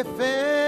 If ever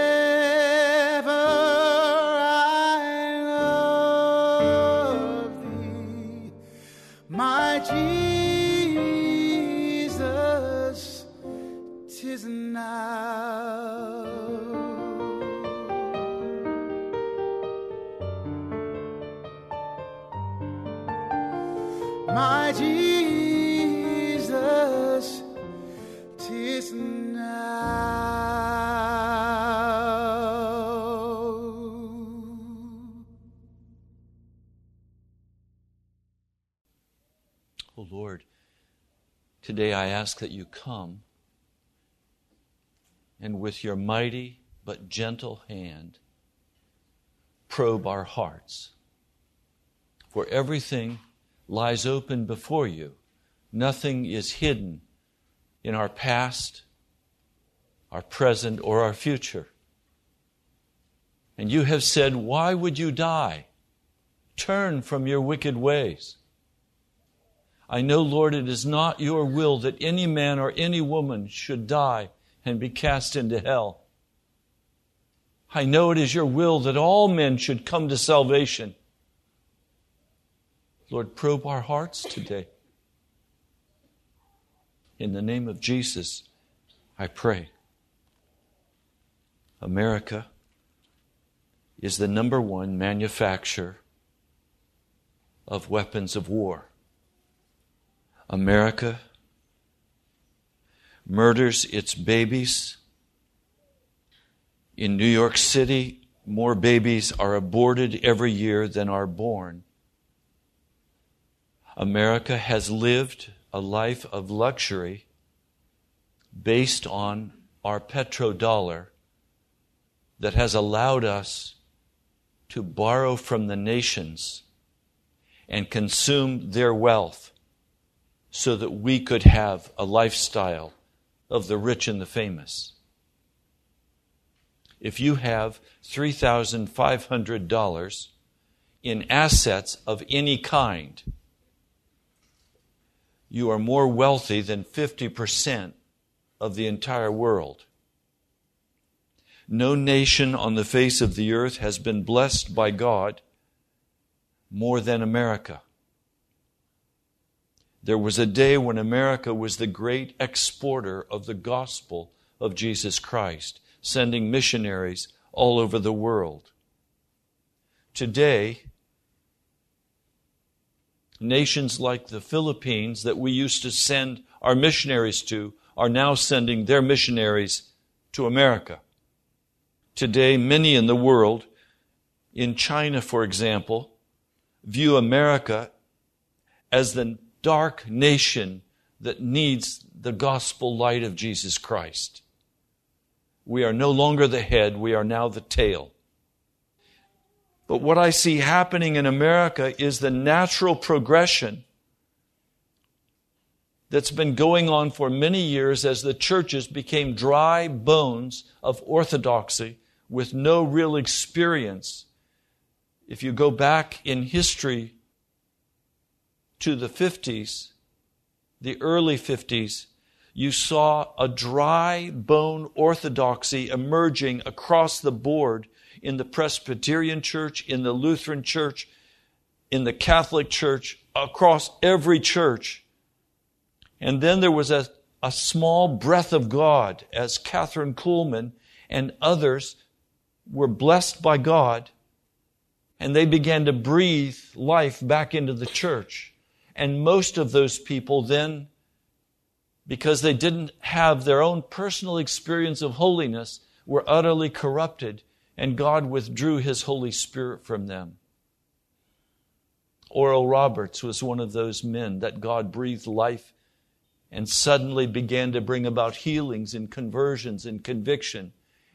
today I ask that you come and with your mighty but gentle hand probe our hearts. For everything lies open before you. Nothing is hidden in our past, our present, or our future. And you have said, Why would you die? Turn from your wicked ways. I know, Lord, it is not your will that any man or any woman should die and be cast into hell. I know it is your will that all men should come to salvation. Lord, probe our hearts today. In the name of Jesus, I pray. America is the number one manufacturer of weapons of war. America murders its babies. In New York City, more babies are aborted every year than are born. America has lived a life of luxury based on our petrodollar that has allowed us to borrow from the nations and consume their wealth so that we could have a lifestyle of the rich and the famous. If you have $3,500 in assets of any kind, you are more wealthy than 50% of the entire world. No nation on the face of the earth has been blessed by God more than America. There was a day when America was the great exporter of the gospel of Jesus Christ, sending missionaries all over the world. Today, nations like the Philippines that we used to send our missionaries to are now sending their missionaries to America. Today, many in the world, in China, for example, view America as the dark nation that needs the gospel light of Jesus Christ. We are no longer the head, we are now the tail. But what I see happening in America is the natural progression that's been going on for many years as the churches became dry bones of orthodoxy with no real experience. If you go back in history to the 50s, the early 50s, you saw a dry bone orthodoxy emerging across the board in the Presbyterian church, in the Lutheran church, in the Catholic church, across every church. And then there was a, a small breath of God as Kathryn Kuhlman and others were blessed by God and they began to breathe life back into the church. And most of those people then, because they didn't have their own personal experience of holiness, were utterly corrupted and God withdrew His Holy Spirit from them. Oral Roberts was one of those men that God breathed life and suddenly began to bring about healings and conversions and conviction.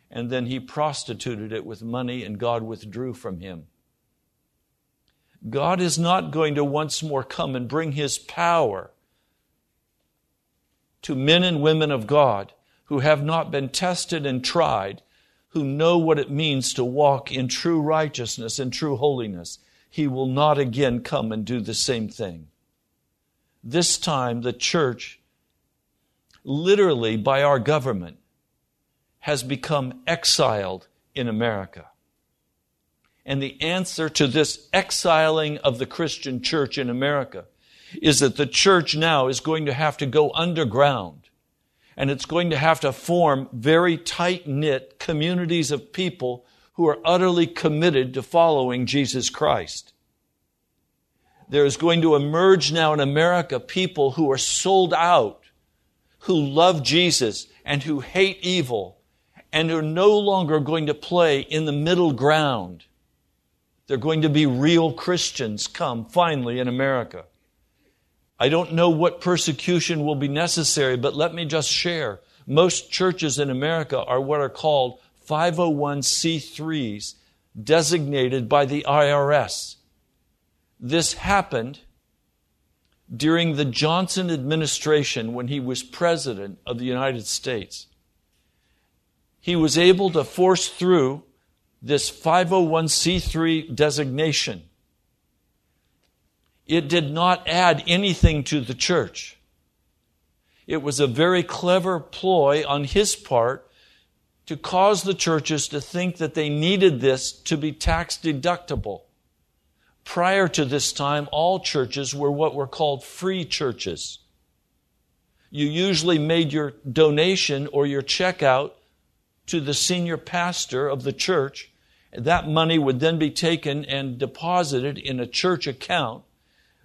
And then he prostituted it with money, and God withdrew from him. God is not going to once more come and bring his power to men and women of God who have not been tested and tried, who know what it means to walk in true righteousness and true holiness. He will not again come and do the same thing. This time, the church literally by our government, has become exiled in America. And the answer to this exiling of the Christian church in America is that the church now is going to have to go underground and it's going to have to form very tight knit communities of people who are utterly committed to following Jesus Christ. There is going to emerge now in America people who are sold out who love Jesus and who hate evil and are no longer going to play in the middle ground. They're going to be real Christians come finally in America. I don't know what persecution will be necessary, but let me just share. Most churches in America are what are called 501c3s designated by the IRS. This happened during the Johnson administration when he was president of the United States. He was able to force through this 501c3 designation. It did not add anything to the church. It was a very clever ploy on his part to cause the churches to think that they needed this to be tax deductible. Prior to this time, all churches were what were called free churches. You usually made your donation or your check out to the senior pastor of the church, That money would then be taken and deposited in a church account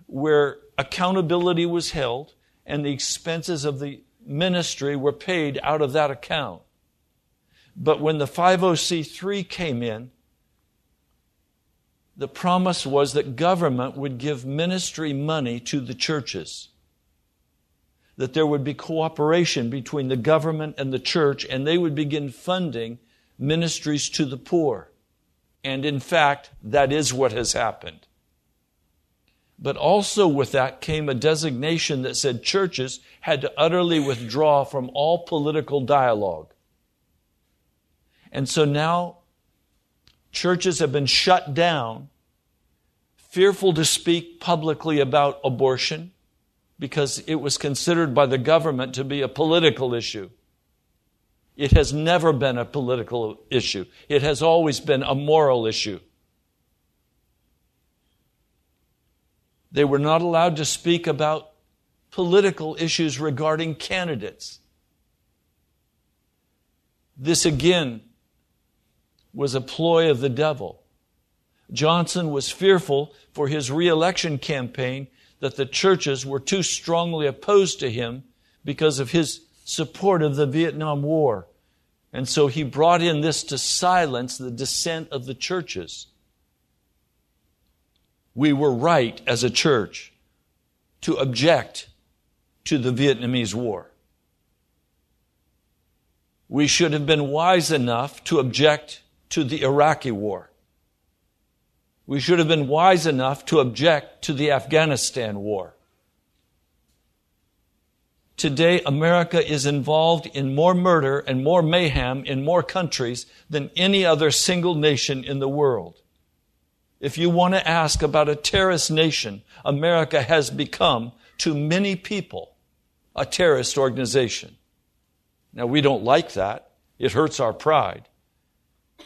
where accountability was held and the expenses of the ministry were paid out of that account. But when the 50c3 came in, the promise was that government would give ministry money to the churches. That there would be cooperation between the government and the church, and they would begin funding ministries to the poor. And in fact, that is what has happened. But also with that came a designation that said churches had to utterly withdraw from all political dialogue. And so now churches have been shut down, fearful to speak publicly about abortion because it was considered by the government to be a political issue. It has never been a political issue. It has always been a moral issue. They were not allowed to speak about political issues regarding candidates. This again was a ploy of the devil. Johnson was fearful for his reelection campaign that the churches were too strongly opposed to him because of his support of the Vietnam War. And so he brought in this to silence the dissent of the churches. We were right as a church to object to the Vietnamese War. We should have been wise enough to object to the Iraqi war. We should have been wise enough to object to the Afghanistan war. Today, America is involved in more murder and more mayhem in more countries than any other single nation in the world. If you want to ask about a terrorist nation, America has become, to many people, a terrorist organization. Now, we don't like that. It hurts our pride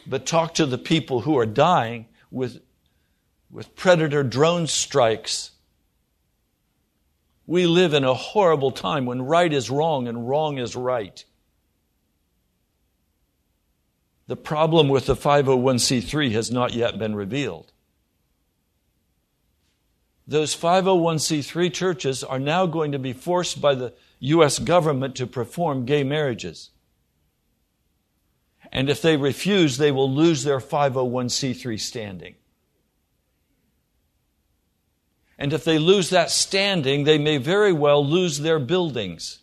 but talk to the people who are dying with, with predator drone strikes. We live in a horrible time when right is wrong and wrong is right. The problem with the 501c3 has not yet been revealed. Those 501c3 churches are now going to be forced by the U.S. government to perform gay marriages. And if they refuse, they will lose their 501c3 standing. And if they lose that standing, they may very well lose their buildings.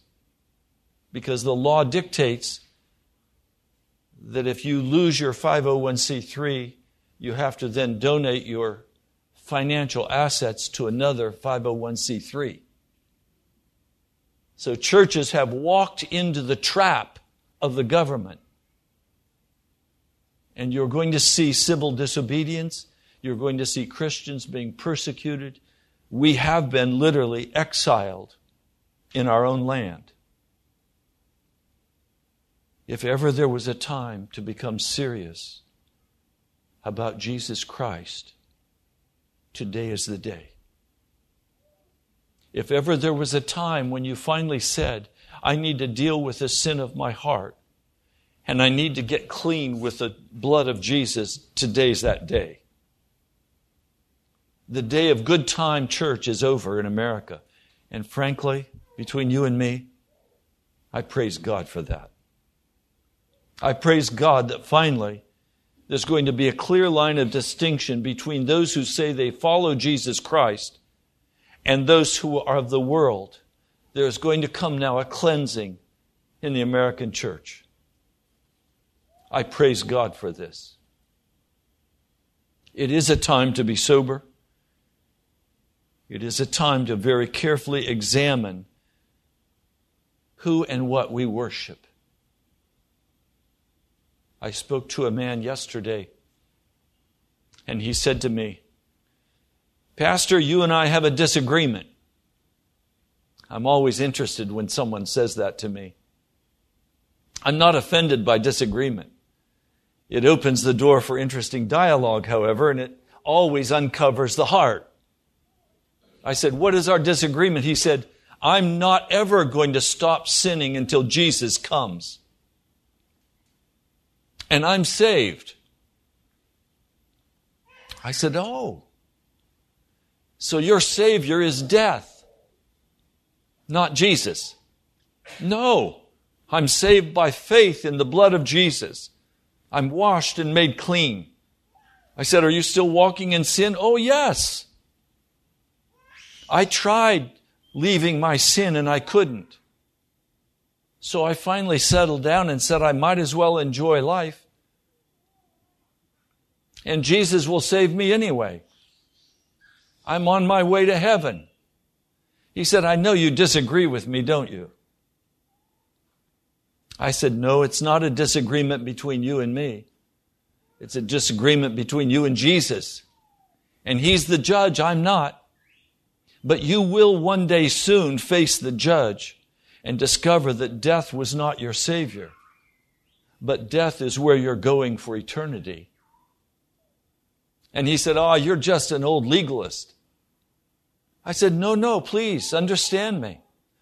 Because the law dictates that if you lose your 501c3, you have to then donate your financial assets to another 501c3. So churches have walked into the trap of the government and you're going to see civil disobedience. You're going to see Christians being persecuted. We have been literally exiled in our own land. If ever there was a time to become serious about Jesus Christ, today is the day. If ever there was a time when you finally said, I need to deal with the sin of my heart, and I need to get clean with the blood of Jesus, today's that day. The day of good time church is over in America. And frankly, between you and me, I praise God for that. I praise God that finally there's going to be a clear line of distinction between those who say they follow Jesus Christ and those who are of the world. There's going to come now a cleansing in the American church. I praise God for this. It is a time to be sober. It is a time to very carefully examine who and what we worship. I spoke to a man yesterday, and he said to me, Pastor, you and I have a disagreement. I'm always interested when someone says that to me. I'm not offended by disagreement. It opens the door for interesting dialogue, however, and it always uncovers the heart. I said, What is our disagreement? He said, I'm not ever going to stop sinning until Jesus comes. And I'm saved. I said, Oh, so your Savior is death, not Jesus. No, I'm saved by faith in the blood of Jesus. I'm washed and made clean. I said, Are you still walking in sin? Oh, yes. I tried leaving my sin and I couldn't. So I finally settled down and said, I might as well enjoy life. And Jesus will save me anyway. I'm on my way to heaven. He said, I know you disagree with me, don't you? I said, No, it's not a disagreement between you and me. It's a disagreement between you and Jesus. And He's the judge, I'm not. But you will one day soon face the judge and discover that death was not your Savior, but death is where you're going for eternity. And he said, Oh, you're just an old legalist. I said, No, no, please understand me.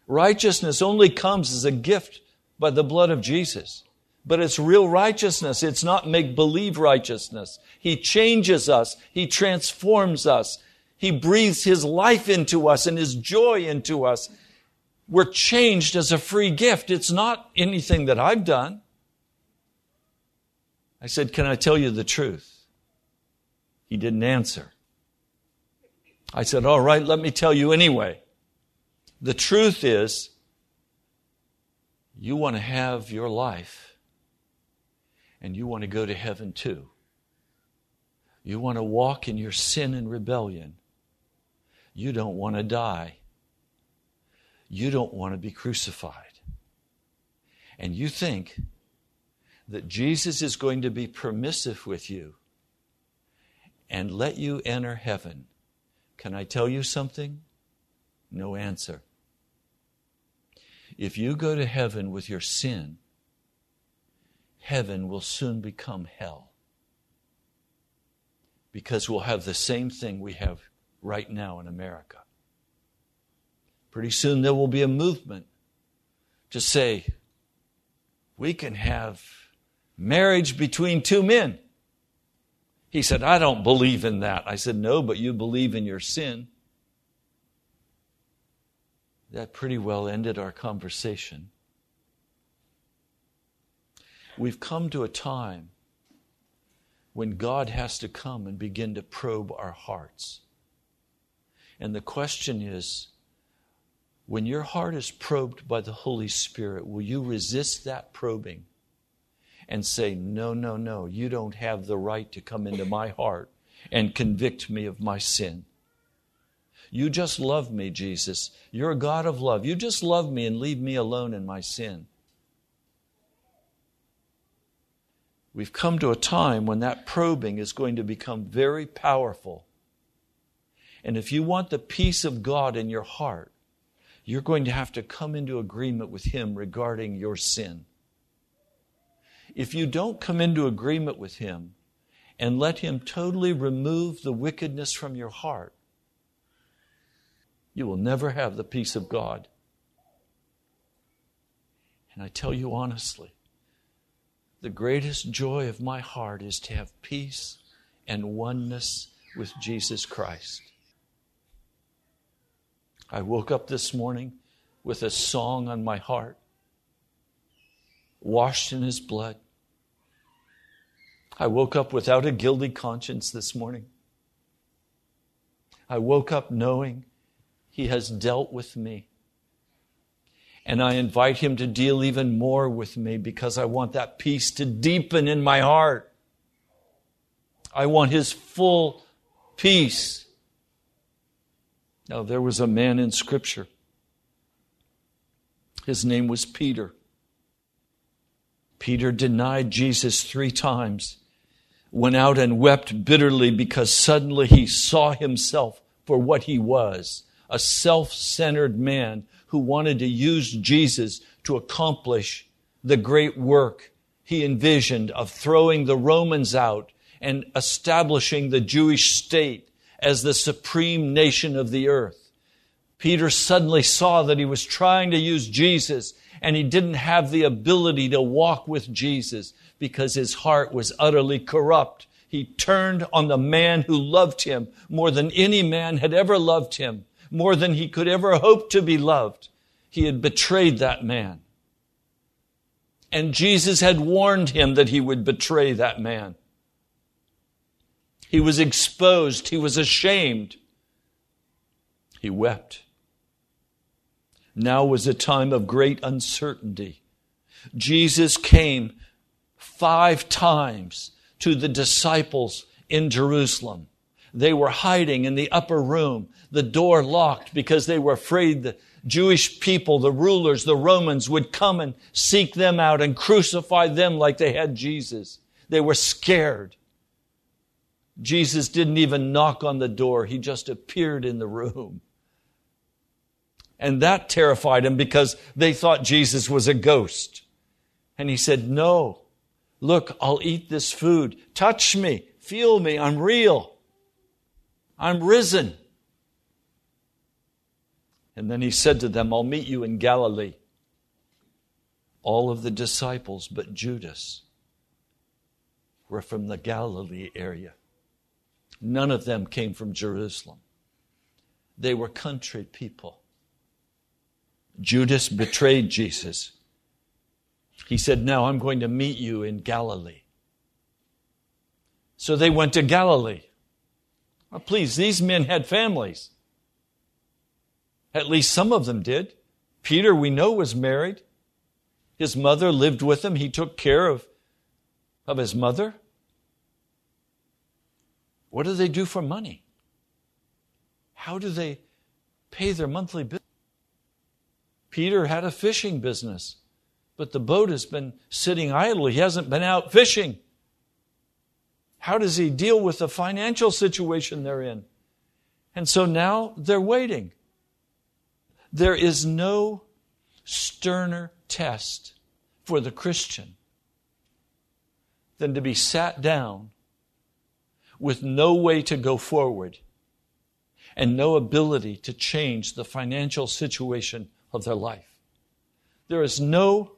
Righteousness only comes as a gift by the blood of Jesus. But it's real righteousness. It's not make believe righteousness. He changes us. He transforms us. He breathes His life into us and His joy into us. We're changed as a free gift. It's not anything that I've done. I said, Can I tell you the truth? He didn't answer. I said, All right, let me tell you anyway. The truth is, you want to have your life and you want to go to heaven too. You want to walk in your sin and rebellion. You don't want to die. You don't want to be crucified. And you think that Jesus is going to be permissive with you and let you enter heaven. Can I tell you something? No answer. If you go to heaven with your sin, heaven will soon become hell. Because we'll have the same thing we have right now in America. Pretty soon there will be a movement to say, we can have marriage between two men. He said, I don't believe in that. I said, No, but you believe in your sin. That pretty well ended our conversation. We've come to a time when God has to come and begin to probe our hearts. And the question is when your heart is probed by the Holy Spirit, will you resist that probing and say, No, no, no, you don't have the right to come into my heart and convict me of my sin? You just love me, Jesus. You're a God of love. You just love me and leave me alone in my sin. We've come to a time when that probing is going to become very powerful and if you want the peace of God in your heart, you're going to have to come into agreement with Him regarding your sin. If you don't come into agreement with Him and let Him totally remove the wickedness from your heart, you will never have the peace of God. And I tell you honestly, the greatest joy of my heart is to have peace and oneness with Jesus Christ. I woke up this morning with a song on my heart, washed in His blood. I woke up without a guilty conscience this morning. I woke up knowing He has dealt with me. And I invite Him to deal even more with me because I want that peace to deepen in my heart. I want His full peace now, there was a man in Scripture. His name was Peter. Peter denied Jesus three times, went out and wept bitterly because suddenly he saw himself for what he was a self centered man who wanted to use Jesus to accomplish the great work he envisioned of throwing the Romans out and establishing the Jewish state as the supreme nation of the earth. Peter suddenly saw that he was trying to use Jesus and he didn't have the ability to walk with Jesus because his heart was utterly corrupt. He turned on the man who loved him more than any man had ever loved him, more than he could ever hope to be loved. He had betrayed that man. And Jesus had warned him that he would betray that man. He was exposed. He was ashamed. He wept. Now was a time of great uncertainty. Jesus came five times to the disciples in Jerusalem. They were hiding in the upper room, the door locked because they were afraid the Jewish people, the rulers, the Romans would come and seek them out and crucify them like they had Jesus. They were scared. Jesus didn't even knock on the door. He just appeared in the room. And that terrified him because they thought Jesus was a ghost. And he said, no, look, I'll eat this food. Touch me. Feel me. I'm real. I'm risen. And then he said to them, I'll meet you in Galilee. All of the disciples but Judas were from the Galilee area. None of them came from Jerusalem. They were country people. Judas betrayed Jesus. He said, Now I'm going to meet you in Galilee. So they went to Galilee. Oh, please, these men had families. At least some of them did. Peter, we know, was married. His mother lived with him. He took care of, of his mother. What do they do for money? How do they pay their monthly bill? Peter had a fishing business, but the boat has been sitting idle. He hasn't been out fishing. How does he deal with the financial situation they're in? And so now they're waiting. There is no sterner test for the Christian than to be sat down with no way to go forward and no ability to change the financial situation of their life. There is no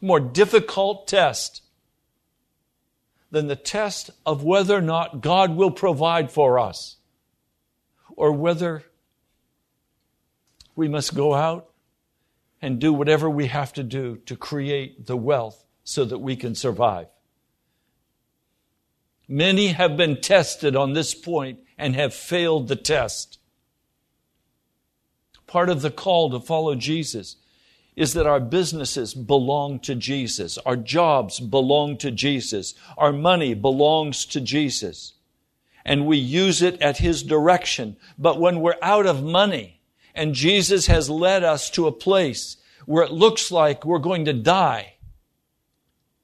more difficult test than the test of whether or not God will provide for us or whether we must go out and do whatever we have to do to create the wealth so that we can survive. Many have been tested on this point and have failed the test part of the call to follow Jesus is that our businesses belong to Jesus. Our jobs belong to Jesus. Our money belongs to Jesus. And we use it at His direction. But when we're out of money and Jesus has led us to a place where it looks like we're going to die,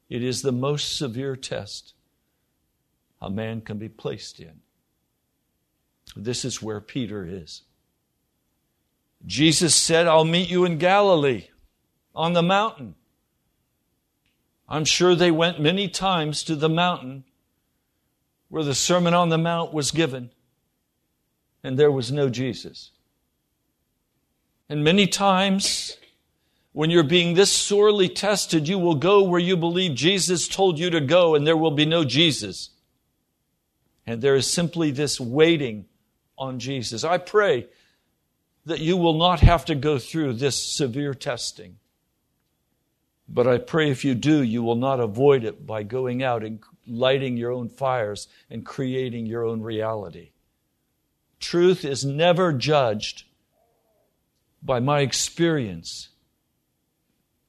it is the most severe test a man can be placed in. This is where Peter is. Jesus said, I'll meet you in Galilee on the mountain. I'm sure they went many times to the mountain where the Sermon on the Mount was given, and there was no Jesus. And many times, when you're being this sorely tested, you will go where you believe Jesus told you to go, and there will be no Jesus. And there is simply this waiting on Jesus. I pray that you will not have to go through this severe testing. But I pray if you do, you will not avoid it by going out and lighting your own fires and creating your own reality. Truth is never judged by my experience.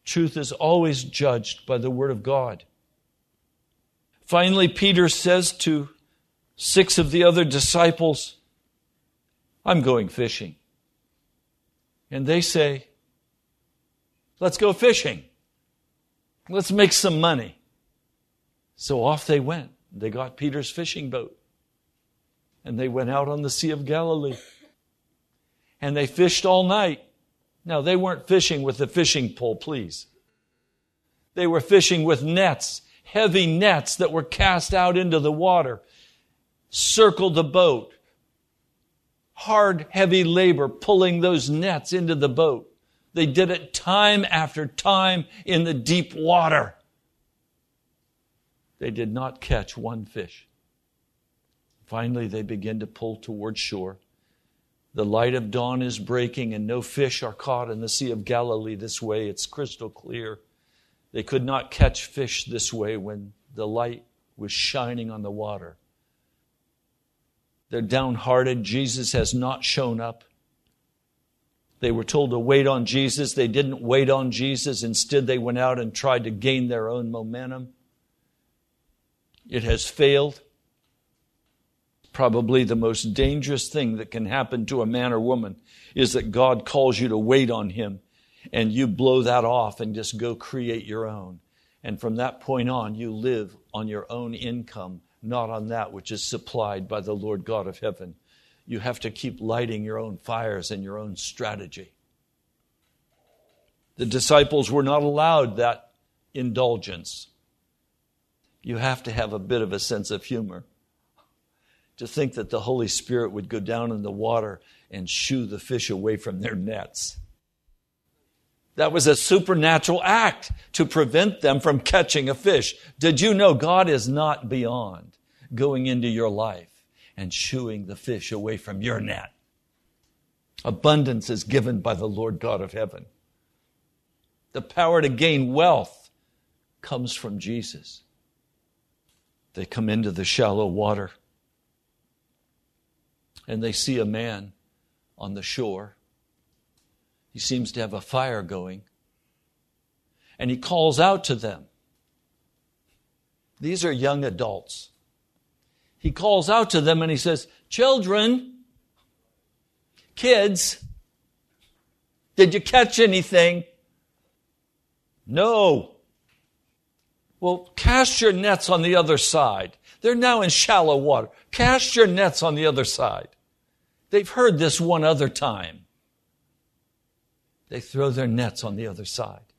Truth is always judged by the Word of God. Finally, Peter says to six of the other disciples, I'm going fishing and they say, Let's go fishing. Let's make some money. So off they went. They got Peter's fishing boat. And they went out on the Sea of Galilee. And they fished all night. Now, they weren't fishing with a fishing pole, please. They were fishing with nets, heavy nets that were cast out into the water, circled the boat, hard, heavy labor pulling those nets into the boat. They did it time after time in the deep water. They did not catch one fish. Finally, they begin to pull toward shore. The light of dawn is breaking, and no fish are caught in the Sea of Galilee this way. It's crystal clear. They could not catch fish this way when the light was shining on the water. They're downhearted. Jesus has not shown up. They were told to wait on Jesus. They didn't wait on Jesus. Instead, they went out and tried to gain their own momentum. It has failed probably the most dangerous thing that can happen to a man or woman is that God calls you to wait on Him and you blow that off and just go create your own. And from that point on, you live on your own income, not on that which is supplied by the Lord God of heaven. You have to keep lighting your own fires and your own strategy. The disciples were not allowed that indulgence. You have to have a bit of a sense of humor to think that the Holy Spirit would go down in the water and shoo the fish away from their nets. That was a supernatural act to prevent them from catching a fish. Did you know God is not beyond going into your life and shooing the fish away from your net? Abundance is given by the Lord God of heaven. The power to gain wealth comes from Jesus. They come into the shallow water and they see a man on the shore. He seems to have a fire going. And he calls out to them. These are young adults. He calls out to them and he says, Children, kids, did you catch anything? No. Well, cast your nets on the other side. They're now in shallow water. Cast your nets on the other side. They've heard this one other time. They throw their nets on the other side.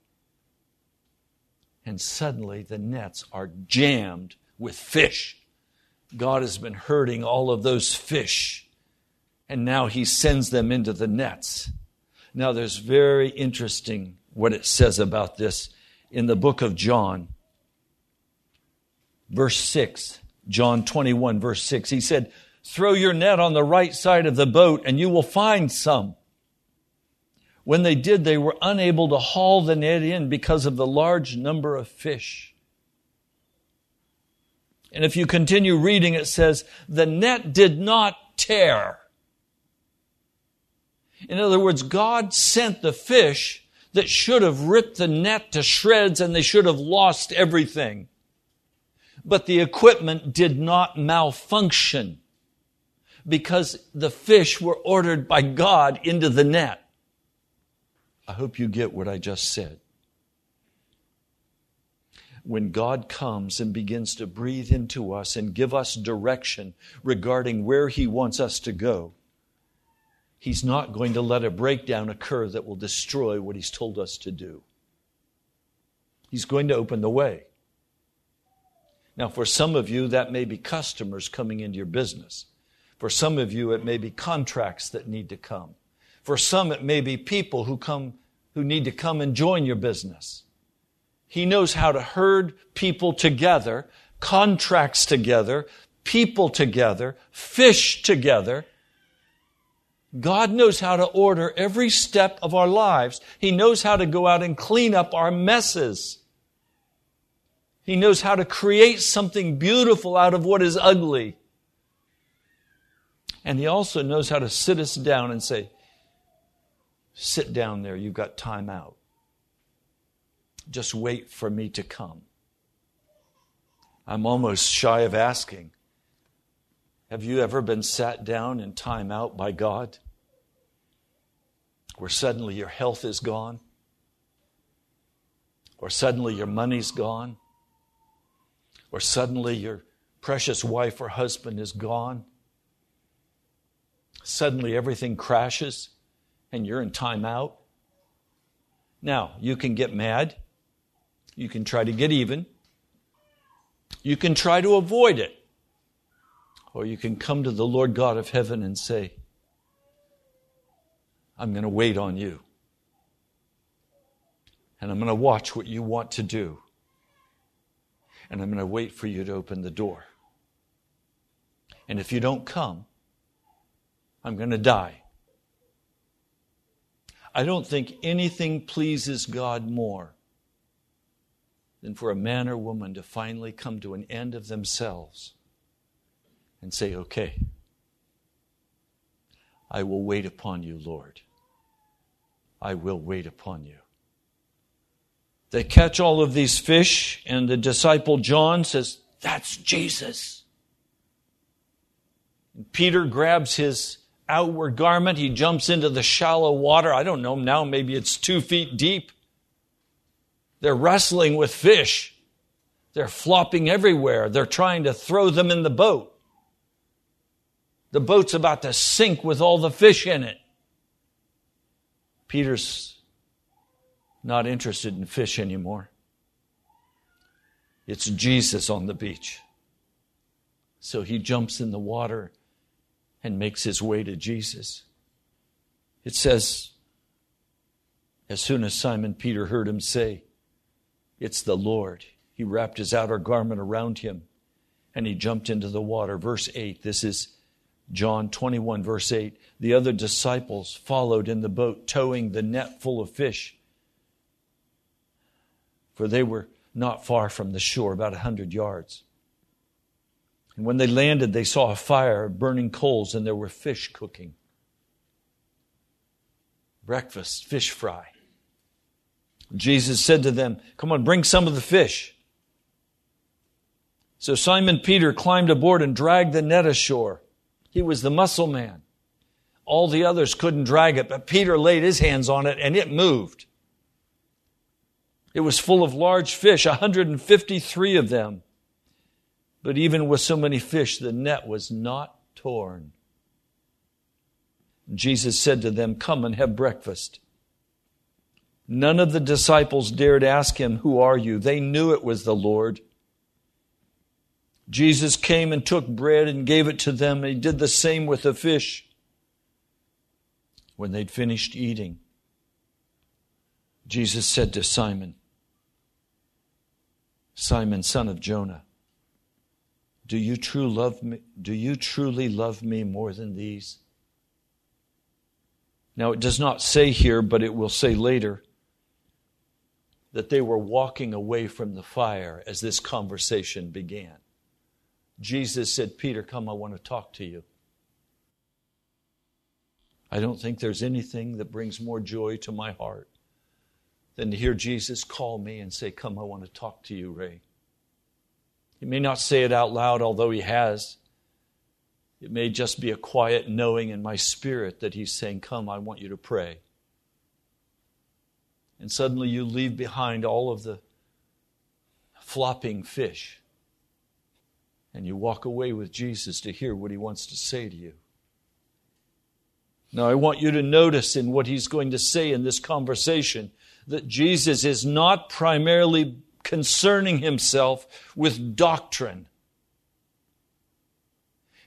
And suddenly the nets are jammed with fish. God has been hurting all of those fish. And now he sends them into the nets. Now there's very interesting what it says about this in the book of John. Verse 6, John 21, verse 6. He said, Throw your net on the right side of the boat and you will find some. When they did, they were unable to haul the net in because of the large number of fish. And if you continue reading, it says, the net did not tear. In other words, God sent the fish that should have ripped the net to shreds and they should have lost everything. But the equipment did not malfunction because the fish were ordered by God into the net. I hope you get what I just said. When God comes and begins to breathe into us and give us direction regarding where He wants us to go, He's not going to let a breakdown occur that will destroy what He's told us to do. He's going to open the way. Now, for some of you, that may be customers coming into your business. For some of you, it may be contracts that need to come. For some, it may be people who come, who need to come and join your business. He knows how to herd people together, contracts together, people together, fish together. God knows how to order every step of our lives. He knows how to go out and clean up our messes. He knows how to create something beautiful out of what is ugly. And he also knows how to sit us down and say, Sit down there, you've got time out. Just wait for me to come. I'm almost shy of asking Have you ever been sat down in time out by God? Where suddenly your health is gone? Or suddenly your money's gone? Or suddenly your precious wife or husband is gone? suddenly everything crashes and you're in timeout. Now, you can get mad. You can try to get even. You can try to avoid it. Or you can come to the Lord God of heaven and say, I'm going to wait on you. And I'm going to watch what you want to do. And I'm going to wait for you to open the door. And if you don't come, I'm going to die. I don't think anything pleases God more than for a man or woman to finally come to an end of themselves and say, Okay, I will wait upon you, Lord. I will wait upon you. They catch all of these fish, and the disciple John says, That's Jesus. And Peter grabs his outward garment. He jumps into the shallow water. I don't know now, maybe it's two feet deep. They're wrestling with fish. They're flopping everywhere. They're trying to throw them in the boat. The boat's about to sink with all the fish in it. Peter's not interested in fish anymore. It's Jesus on the beach. So he jumps in the water and makes his way to Jesus. It says, as soon as Simon Peter heard him say, It's the Lord, he wrapped his outer garment around him and he jumped into the water. Verse 8, this is John 21, verse 8. The other disciples followed in the boat, towing the net full of fish, for they were not far from the shore, about a hundred yards. And when they landed, they saw a fire burning coals, and there were fish cooking. Breakfast, fish fry. Jesus said to them, Come on, bring some of the fish. So Simon Peter climbed aboard and dragged the net ashore. He was the muscle man. All the others couldn't drag it, but Peter laid his hands on it and it moved. It was full of large fish, 153 of them. But even with so many fish, the net was not torn. Jesus said to them, Come and have breakfast. None of the disciples dared ask him, Who are you? They knew it was the Lord. Jesus came and took bread and gave it to them. He did the same with the fish. When they'd finished eating, Jesus said to Simon, Simon, son of Jonah, do you, true love me, do you truly love me more than these? Now, it does not say here, but it will say later, that they were walking away from the fire as this conversation began. Jesus said, Peter, come, I want to talk to you. I don't think there's anything that brings more joy to my heart than to hear Jesus call me and say, Come, I want to talk to you, Ray. He may not say it out loud, although he has. It may just be a quiet knowing in my spirit that he's saying, Come, I want you to pray. And suddenly you leave behind all of the flopping fish and you walk away with Jesus to hear what he wants to say to you. Now, I want you to notice in what he's going to say in this conversation that Jesus is not primarily concerning himself with doctrine.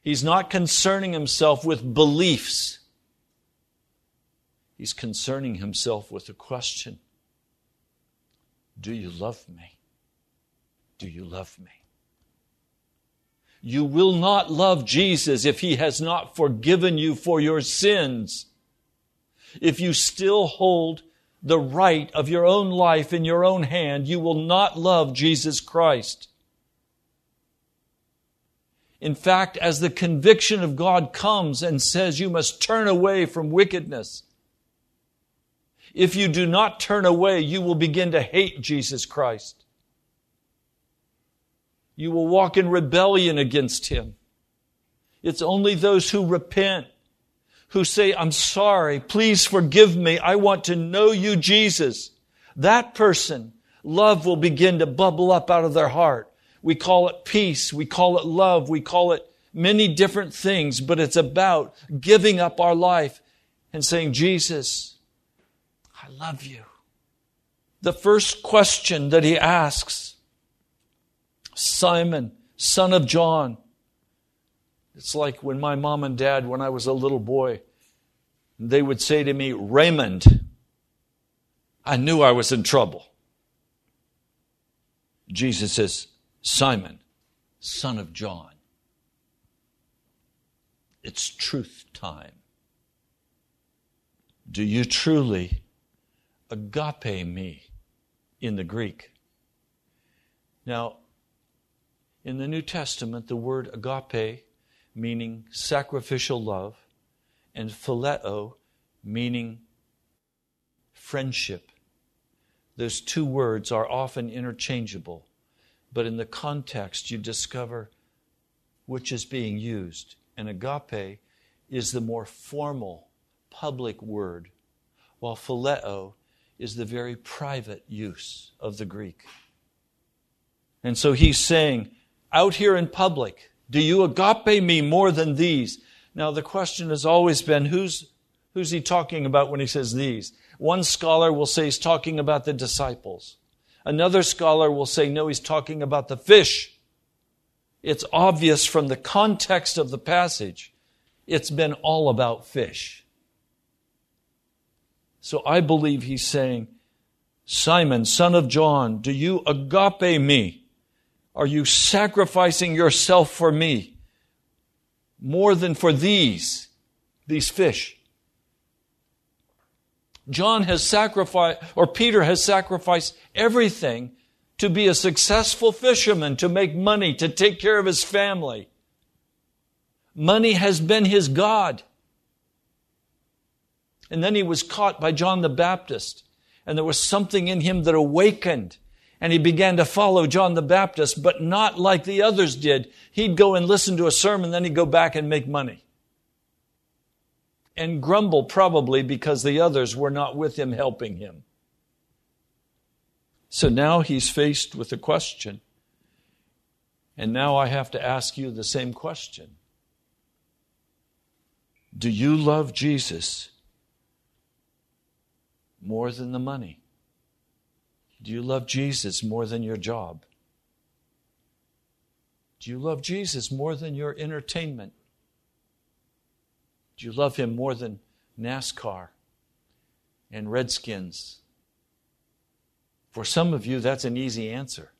He's not concerning himself with beliefs. He's concerning himself with the question Do you love me? Do you love me? You will not love Jesus if he has not forgiven you for your sins. If you still hold the right of your own life in your own hand, you will not love Jesus Christ. In fact, as the conviction of God comes and says you must turn away from wickedness, if you do not turn away, you will begin to hate Jesus Christ. You will walk in rebellion against Him. It's only those who repent who say, I'm sorry, please forgive me, I want to know you, Jesus, that person, love will begin to bubble up out of their heart. We call it peace, we call it love, we call it many different things, but it's about giving up our life and saying, Jesus, I love you. The first question that he asks, Simon, son of John, it's like when my mom and dad, when I was a little boy, they would say to me, Raymond, I knew I was in trouble. Jesus says, Simon, son of John. It's truth time. Do you truly agape me in the Greek? Now, in the New Testament, the word agape, meaning sacrificial love, and phileo, meaning friendship. Those two words are often interchangeable, but in the context, you discover which is being used. And agape is the more formal, public word, while phileo is the very private use of the Greek. And so he's saying, out here in public, do you agape me more than these? Now the question has always been, who's, who's he talking about when he says these? One scholar will say he's talking about the disciples. Another scholar will say, no, he's talking about the fish. It's obvious from the context of the passage. It's been all about fish. So I believe he's saying, Simon, son of John, do you agape me? Are you sacrificing yourself for me more than for these, these fish? John has sacrificed, or Peter has sacrificed everything to be a successful fisherman, to make money, to take care of his family. Money has been his God. And then he was caught by John the Baptist, and there was something in him that awakened, and he began to follow John the Baptist, but not like the others did. He'd go and listen to a sermon, then he'd go back and make money and grumble probably because the others were not with him helping him. So now he's faced with a question. And now I have to ask you the same question Do you love Jesus more than the money? Do you love Jesus more than your job? Do you love Jesus more than your entertainment? Do you love him more than NASCAR and Redskins? For some of you, that's an easy answer.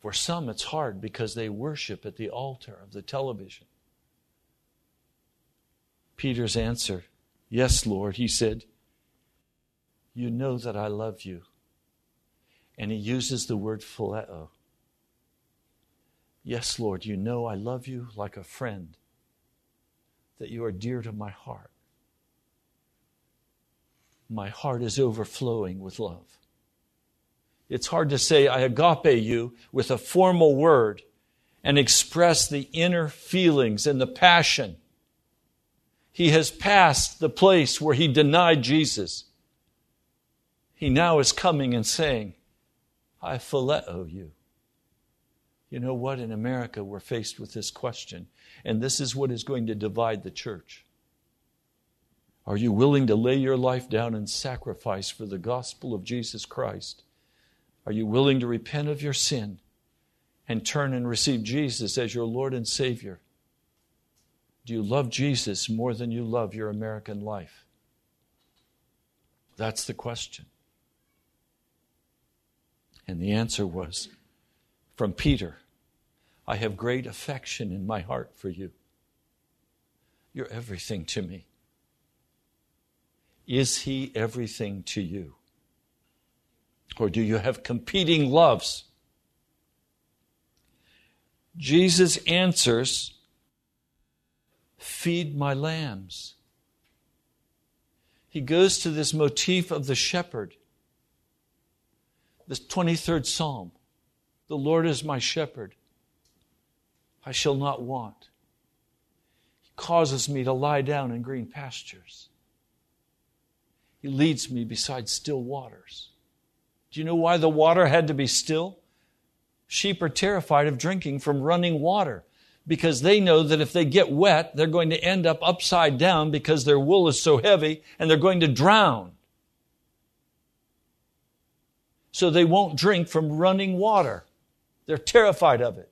For some, it's hard because they worship at the altar of the television. Peter's answer, Yes, Lord, he said, You know that I love you. And he uses the word phileo. Yes, Lord, you know I love you like a friend that you are dear to my heart. My heart is overflowing with love. It's hard to say, I agape you with a formal word and express the inner feelings and the passion. He has passed the place where he denied Jesus. He now is coming and saying, I phileo you. You know what? In America, we're faced with this question, and this is what is going to divide the church. Are you willing to lay your life down and sacrifice for the gospel of Jesus Christ? Are you willing to repent of your sin and turn and receive Jesus as your Lord and Savior? Do you love Jesus more than you love your American life? That's the question. And the answer was from Peter I have great affection in my heart for you. You're everything to me. Is he everything to you? Or do you have competing loves? Jesus answers, Feed my lambs. He goes to this motif of the shepherd, this 23rd Psalm. The Lord is my shepherd. I shall not want. He causes me to lie down in green pastures. He leads me beside still waters. Do you know why the water had to be still? Sheep are terrified of drinking from running water because they know that if they get wet, they're going to end up upside down because their wool is so heavy and they're going to drown. So they won't drink from running water. They're terrified of it.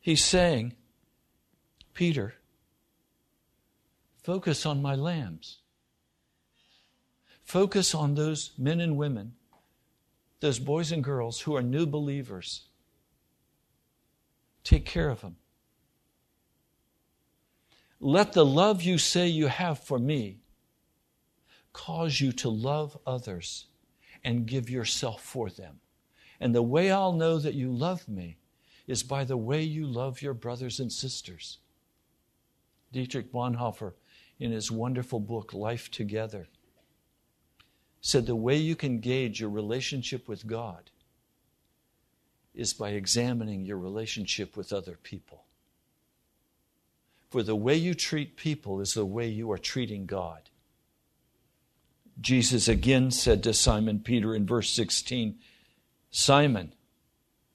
He's saying, Peter, focus on my lambs. Focus on those men and women, those boys and girls who are new believers. Take care of them. let the love you say you have for me cause you to love others and give yourself for them. And the way I'll know that you love me is by the way you love your brothers and sisters. Dietrich Bonhoeffer, in his wonderful book, Life Together, said the way you can gauge your relationship with God is by examining your relationship with other people. For the way you treat people is the way you are treating God. Jesus again said to Simon Peter in verse 16, Simon,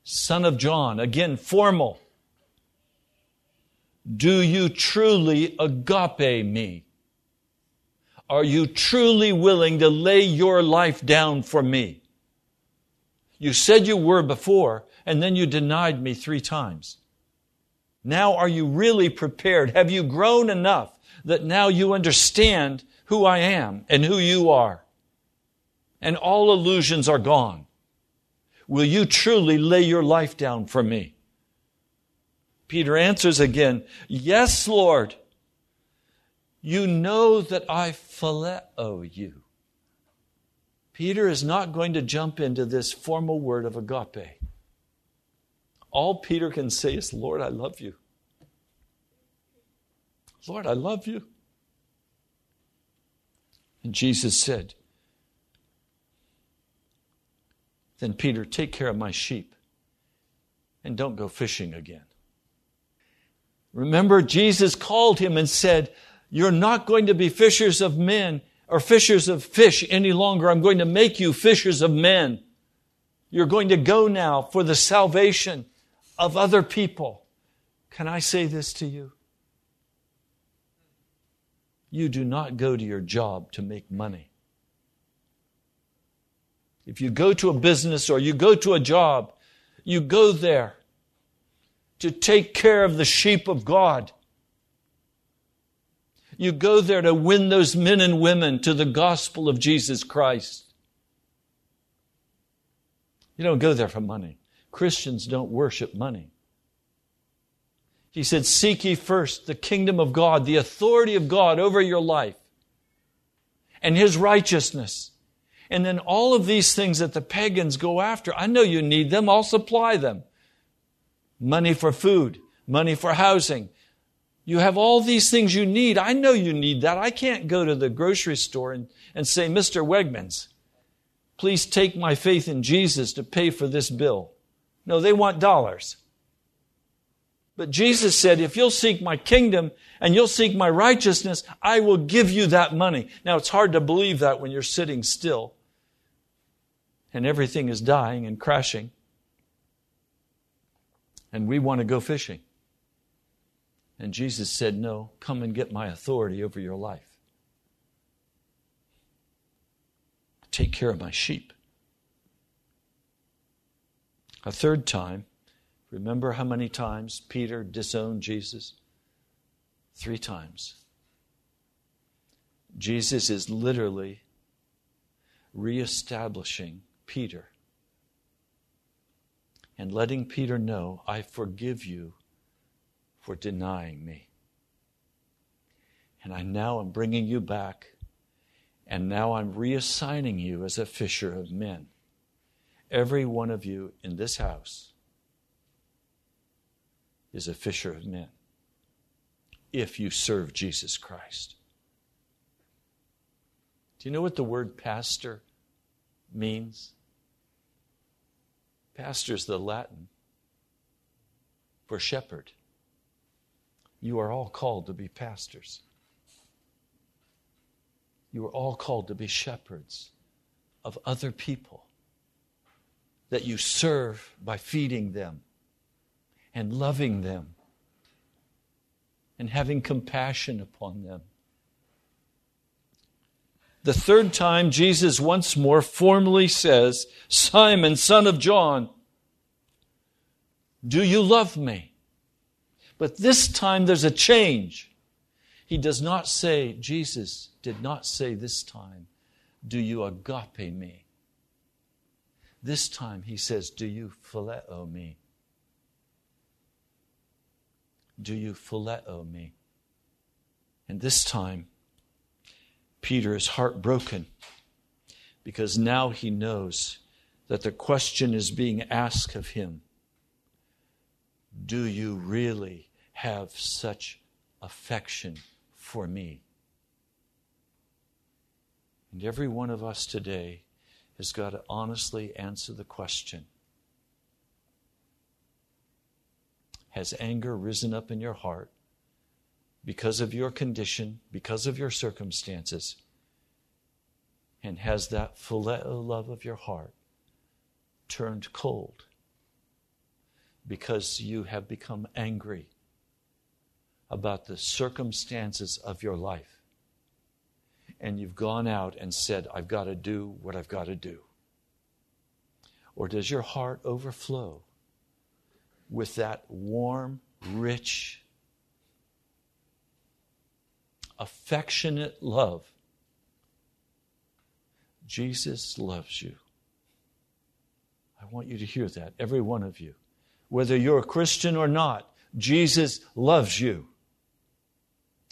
son of John, again formal, do you truly agape me? Are you truly willing to lay your life down for me? You said you were before, and then you denied me three times. Now are you really prepared? Have you grown enough that now you understand who I am and who you are? And all illusions are gone. Will you truly lay your life down for me? Peter answers again, Yes, Lord. You know that I phileo you. Peter is not going to jump into this formal word of agape all Peter can say is, Lord, I love you. Lord, I love you. Jesus said, Then, Peter, take care of my sheep and don't go fishing again. Remember, Jesus called him and said, You're not going to be fishers of men or fishers of fish any longer. I'm going to make you fishers of men. You're going to go now for the salvation of other people. Can I say this to you? You do not go to your job to make money. If you go to a business or you go to a job, you go there to take care of the sheep of God. You go there to win those men and women to the gospel of Jesus Christ. You don't go there for money. Christians don't worship money. He said, Seek ye first the kingdom of God, the authority of God over your life, and His righteousness. And then all of these things that the pagans go after, I know you need them, I'll supply them. Money for food, money for housing. You have all these things you need. I know you need that. I can't go to the grocery store and, and say, Mr. Wegmans, please take my faith in Jesus to pay for this bill. No, they want dollars. But Jesus said, if you'll seek my kingdom and you'll seek my righteousness, I will give you that money. Now, it's hard to believe that when you're sitting still and everything is dying and crashing. And we want to go fishing. And Jesus said, No, come and get my authority over your life. Take care of my sheep. A third time, remember how many times Peter disowned Jesus? Three times. Jesus is literally reestablishing Peter and letting Peter know, I forgive you for denying me. And I now am bringing you back, and now I'm reassigning you as a fisher of men every one of you in this house is a fisher of men if you serve Jesus Christ. Do you know what the word pastor means? Pastor is the Latin for shepherd. You are all called to be pastors. You are all called to be shepherds of other people that you serve by feeding them and loving them and having compassion upon them. The third time, Jesus once more formally says, Simon, son of John, do you love me? But this time there's a change. He does not say, Jesus did not say this time, Do you agape me? This time he says, Do you phileo me? Do you phileo me? And this time, Peter is heartbroken because now he knows that the question is being asked of him Do you really have such affection for me? And every one of us today has got to honestly answer the question Has anger risen up in your heart because of your condition, because of your circumstances? And has that phileo love of your heart turned cold because you have become angry about the circumstances of your life? And you've gone out and said, I've got to do what I've got to do. Or does your heart overflow with that warm, rich, affectionate love. Jesus loves you. I want you to hear that, every one of you. Whether you're a Christian or not, Jesus loves you.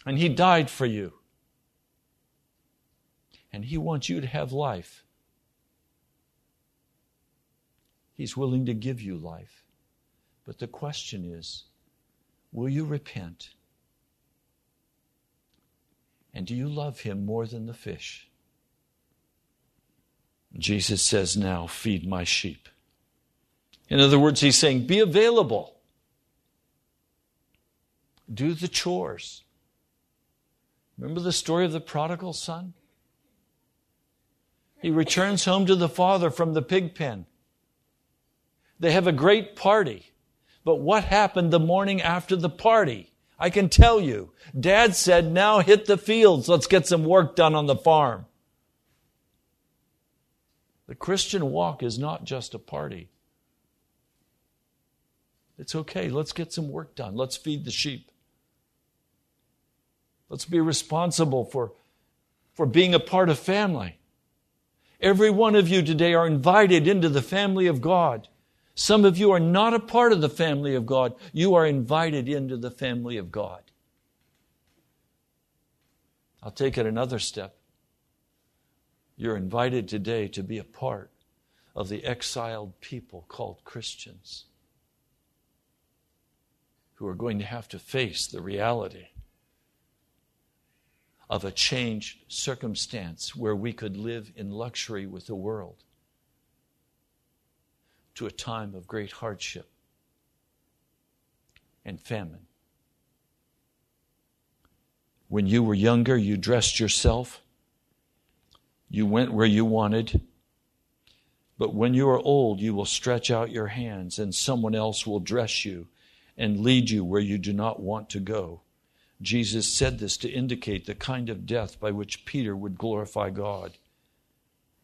And He died for you. And He wants you to have life. He's willing to give you life. But the question is will you repent? And do you love him more than the fish? Jesus says, Now feed my sheep. In other words, he's saying, Be available. Do the chores. Remember the story of the prodigal son? He returns home to the father from the pig pen. They have a great party. But what happened the morning after the party? I can tell you. Dad said, now hit the fields. Let's get some work done on the farm. The Christian walk is not just a party. It's okay. Let's get some work done. Let's feed the sheep. Let's be responsible for, for being a part of family. Every one of you today are invited into the family of God. Some of you are not a part of the family of God. You are invited into the family of God. I'll take it another step. You're invited today to be a part of the exiled people called Christians who are going to have to face the reality of a changed circumstance where we could live in luxury with the world to a time of great hardship and famine. When you were younger, you dressed yourself, you went where you wanted. But when you are old, you will stretch out your hands, and someone else will dress you and lead you where you do not want to go. Jesus said this to indicate the kind of death by which Peter would glorify God.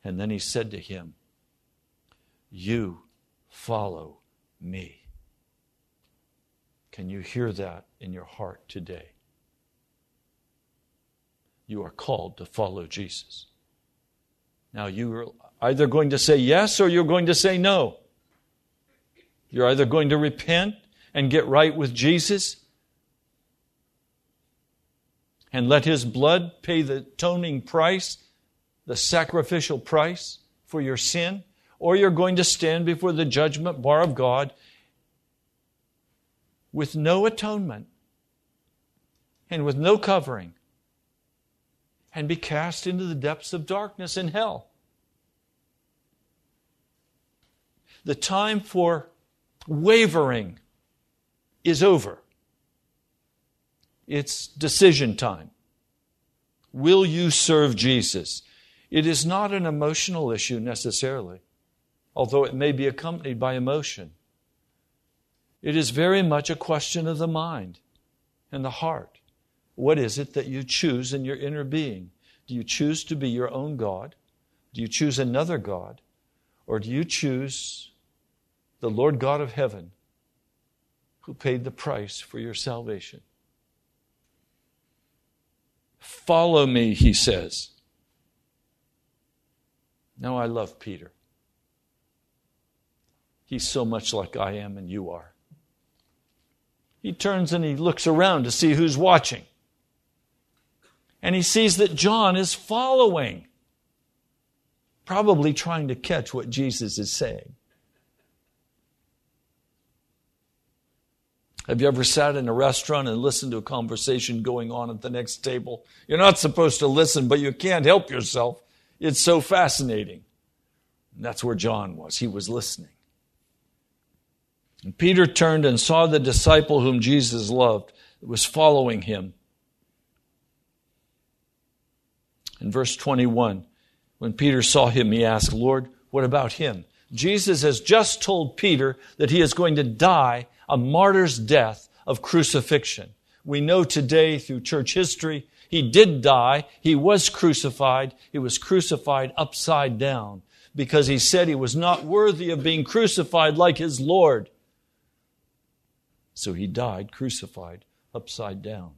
And then he said to him, You follow me. Can you hear that in your heart today? You are called to follow Jesus. Now, you are either going to say yes or you're going to say no. You're either going to repent and get right with Jesus and let His blood pay the atoning price, the sacrificial price for your sin, or you're going to stand before the judgment bar of God with no atonement and with no covering and be cast into the depths of darkness in hell. The time for wavering is over. It's decision time. Will you serve Jesus? It is not an emotional issue necessarily although it may be accompanied by emotion. It is very much a question of the mind and the heart. What is it that you choose in your inner being? Do you choose to be your own God? Do you choose another God? Or do you choose the Lord God of heaven who paid the price for your salvation? Follow me, he says. Now I love Peter. He's so much like I am and you are. He turns and he looks around to see who's watching. And he sees that John is following, probably trying to catch what Jesus is saying. Have you ever sat in a restaurant and listened to a conversation going on at the next table? You're not supposed to listen, but you can't help yourself. It's so fascinating. And that's where John was. He was listening. And Peter turned and saw the disciple whom Jesus loved was following him. In verse 21, when Peter saw him, he asked, Lord, what about him? Jesus has just told Peter that he is going to die a martyr's death of crucifixion. We know today through church history, he did die. He was crucified. He was crucified upside down because he said he was not worthy of being crucified like his Lord. So he died crucified upside down.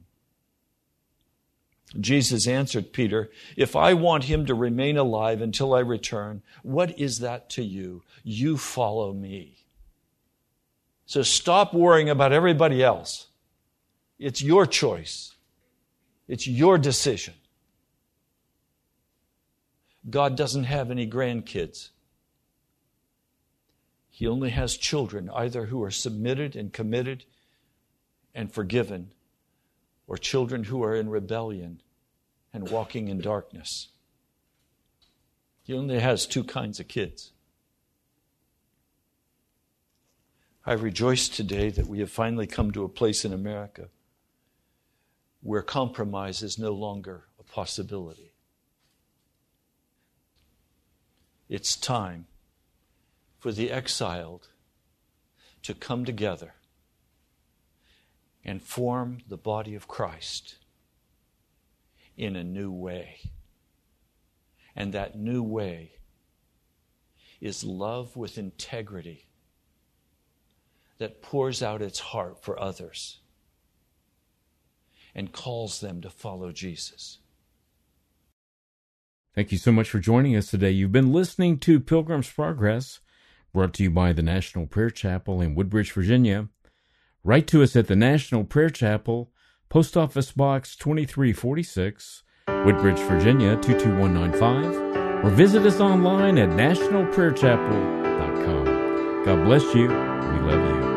Jesus answered Peter, If I want him to remain alive until I return, what is that to you? You follow me. So stop worrying about everybody else. It's your choice, it's your decision. God doesn't have any grandkids. He only has children, either who are submitted and committed and forgiven, or children who are in rebellion and walking in darkness. He only has two kinds of kids. I rejoice today that we have finally come to a place in America where compromise is no longer a possibility. It's time for the exiled to come together and form the body of Christ in a new way. And that new way is love with integrity that pours out its heart for others and calls them to follow Jesus. Thank you so much for joining us today. You've been listening to Pilgrim's Progress, brought to you by the National Prayer Chapel in Woodbridge, Virginia. Write to us at the National Prayer Chapel, Post Office Box 2346, Woodbridge, Virginia 22195, or visit us online at nationalprayerchapel.com. God bless you. We love you.